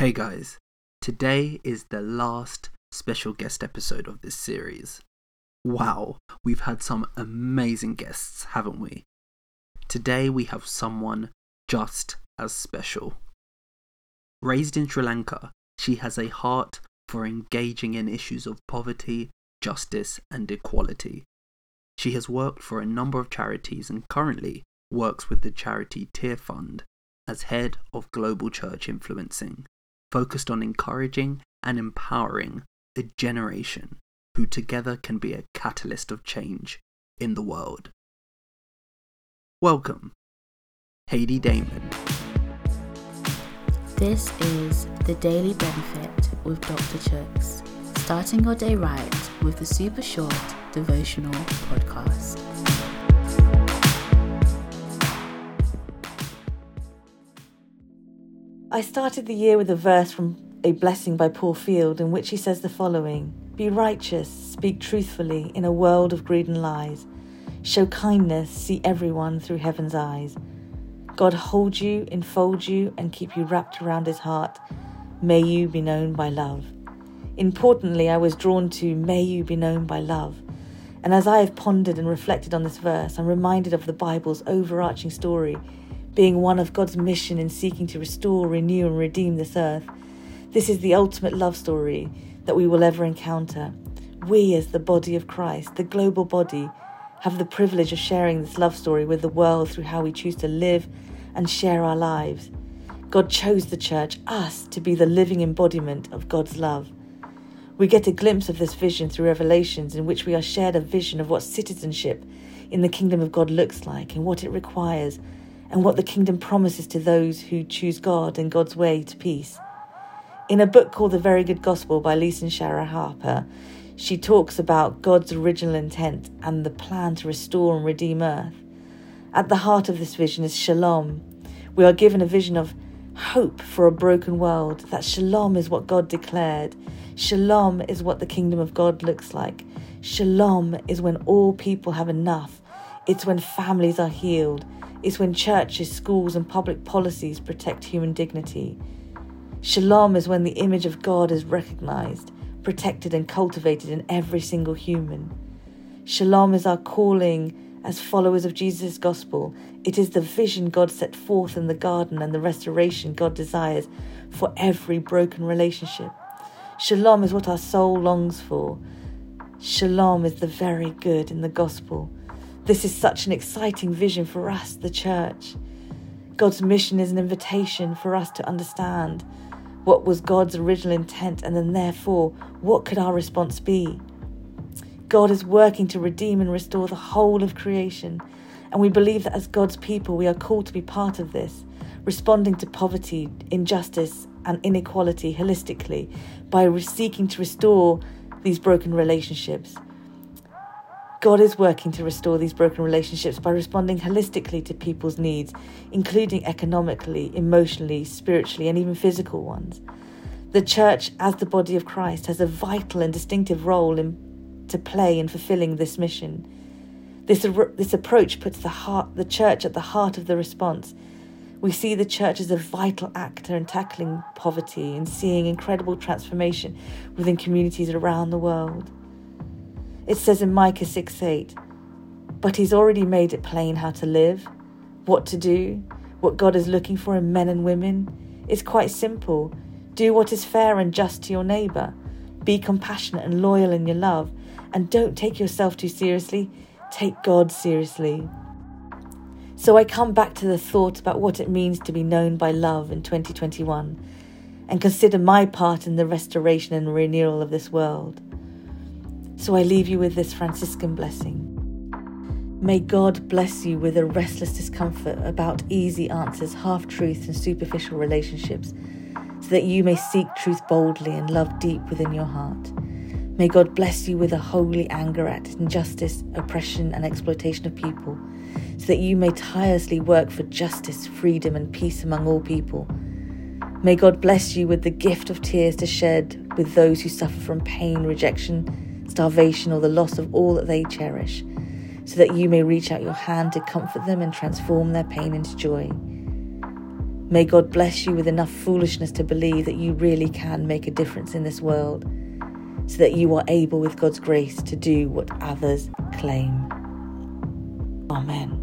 Hey guys, today is the last special guest episode of this series. Wow, we've had some amazing guests, haven't we? Today we have someone just as special. Raised in Sri Lanka, she has a heart for engaging in issues of poverty, justice, and equality. She has worked for a number of charities and currently works with the charity Tearfund as head of Global Church Influencing focused on encouraging and empowering a generation who together can be a catalyst of change in the world. Welcome, Heidi Damon. This is The Daily Benefit with Dr. Chooks, starting your day right with the super short devotional podcast. I started the year with a verse from A Blessing by Paul Field, in which he says the following Be righteous, speak truthfully in a world of greed and lies. Show kindness, see everyone through heaven's eyes. God hold you, enfold you, and keep you wrapped around his heart. May you be known by love. Importantly, I was drawn to May you be known by love. And as I have pondered and reflected on this verse, I'm reminded of the Bible's overarching story being one of God's mission in seeking to restore, renew, and redeem this earth. This is the ultimate love story that we will ever encounter. We, as the body of Christ, the global body, have the privilege of sharing this love story with the world through how we choose to live and share our lives. God chose the church, us, to be the living embodiment of God's love. We get a glimpse of this vision through Revelations, in which we are shared a vision of what citizenship in the kingdom of God looks like and what it requires and what the kingdom promises to those who choose God and God's way to peace. In a book called The Very Good Gospel by Lisa Sharon Harper, she talks about God's original intent and the plan to restore and redeem earth. At the heart of this vision is shalom. We are given a vision of hope for a broken world. That shalom is what God declared. Shalom is what the kingdom of God looks like. Shalom is when all people have enough. It's when families are healed is when churches, schools, and public policies protect human dignity. Shalom is when the image of God is recognized, protected, and cultivated in every single human. Shalom is our calling as followers of Jesus' gospel. It is the vision God set forth in the garden and the restoration God desires for every broken relationship. Shalom is what our soul longs for. Shalom is the very good in the gospel. This is such an exciting vision for us, the church. God's mission is an invitation for us to understand what was God's original intent and then, therefore, what could our response be? God is working to redeem and restore the whole of creation, and we believe that as God's people, we are called to be part of this, responding to poverty, injustice, and inequality holistically by seeking to restore these broken relationships. God is working to restore these broken relationships by responding holistically to people's needs, including economically, emotionally, spiritually, and even physical ones. The church, as the body of Christ, has a vital and distinctive role in, to play in fulfilling this mission. This, this approach puts the, heart, the church at the heart of the response. We see the church as a vital actor in tackling poverty and seeing incredible transformation within communities around the world. It says in Micah 6 8, but he's already made it plain how to live, what to do, what God is looking for in men and women. It's quite simple. Do what is fair and just to your neighbour. Be compassionate and loyal in your love. And don't take yourself too seriously. Take God seriously. So I come back to the thought about what it means to be known by love in 2021 and consider my part in the restoration and renewal of this world. So I leave you with this Franciscan blessing. May God bless you with a restless discomfort about easy answers, half truths, and superficial relationships, so that you may seek truth boldly and love deep within your heart. May God bless you with a holy anger at injustice, oppression, and exploitation of people, so that you may tirelessly work for justice, freedom, and peace among all people. May God bless you with the gift of tears to shed with those who suffer from pain, rejection, starvation, or the loss of all that they cherish, so that you may reach out your hand to comfort them and transform their pain into joy. May God bless you with enough foolishness to believe that you really can make a difference in this world, so that you are able, with God's grace, to do what others claim. Amen.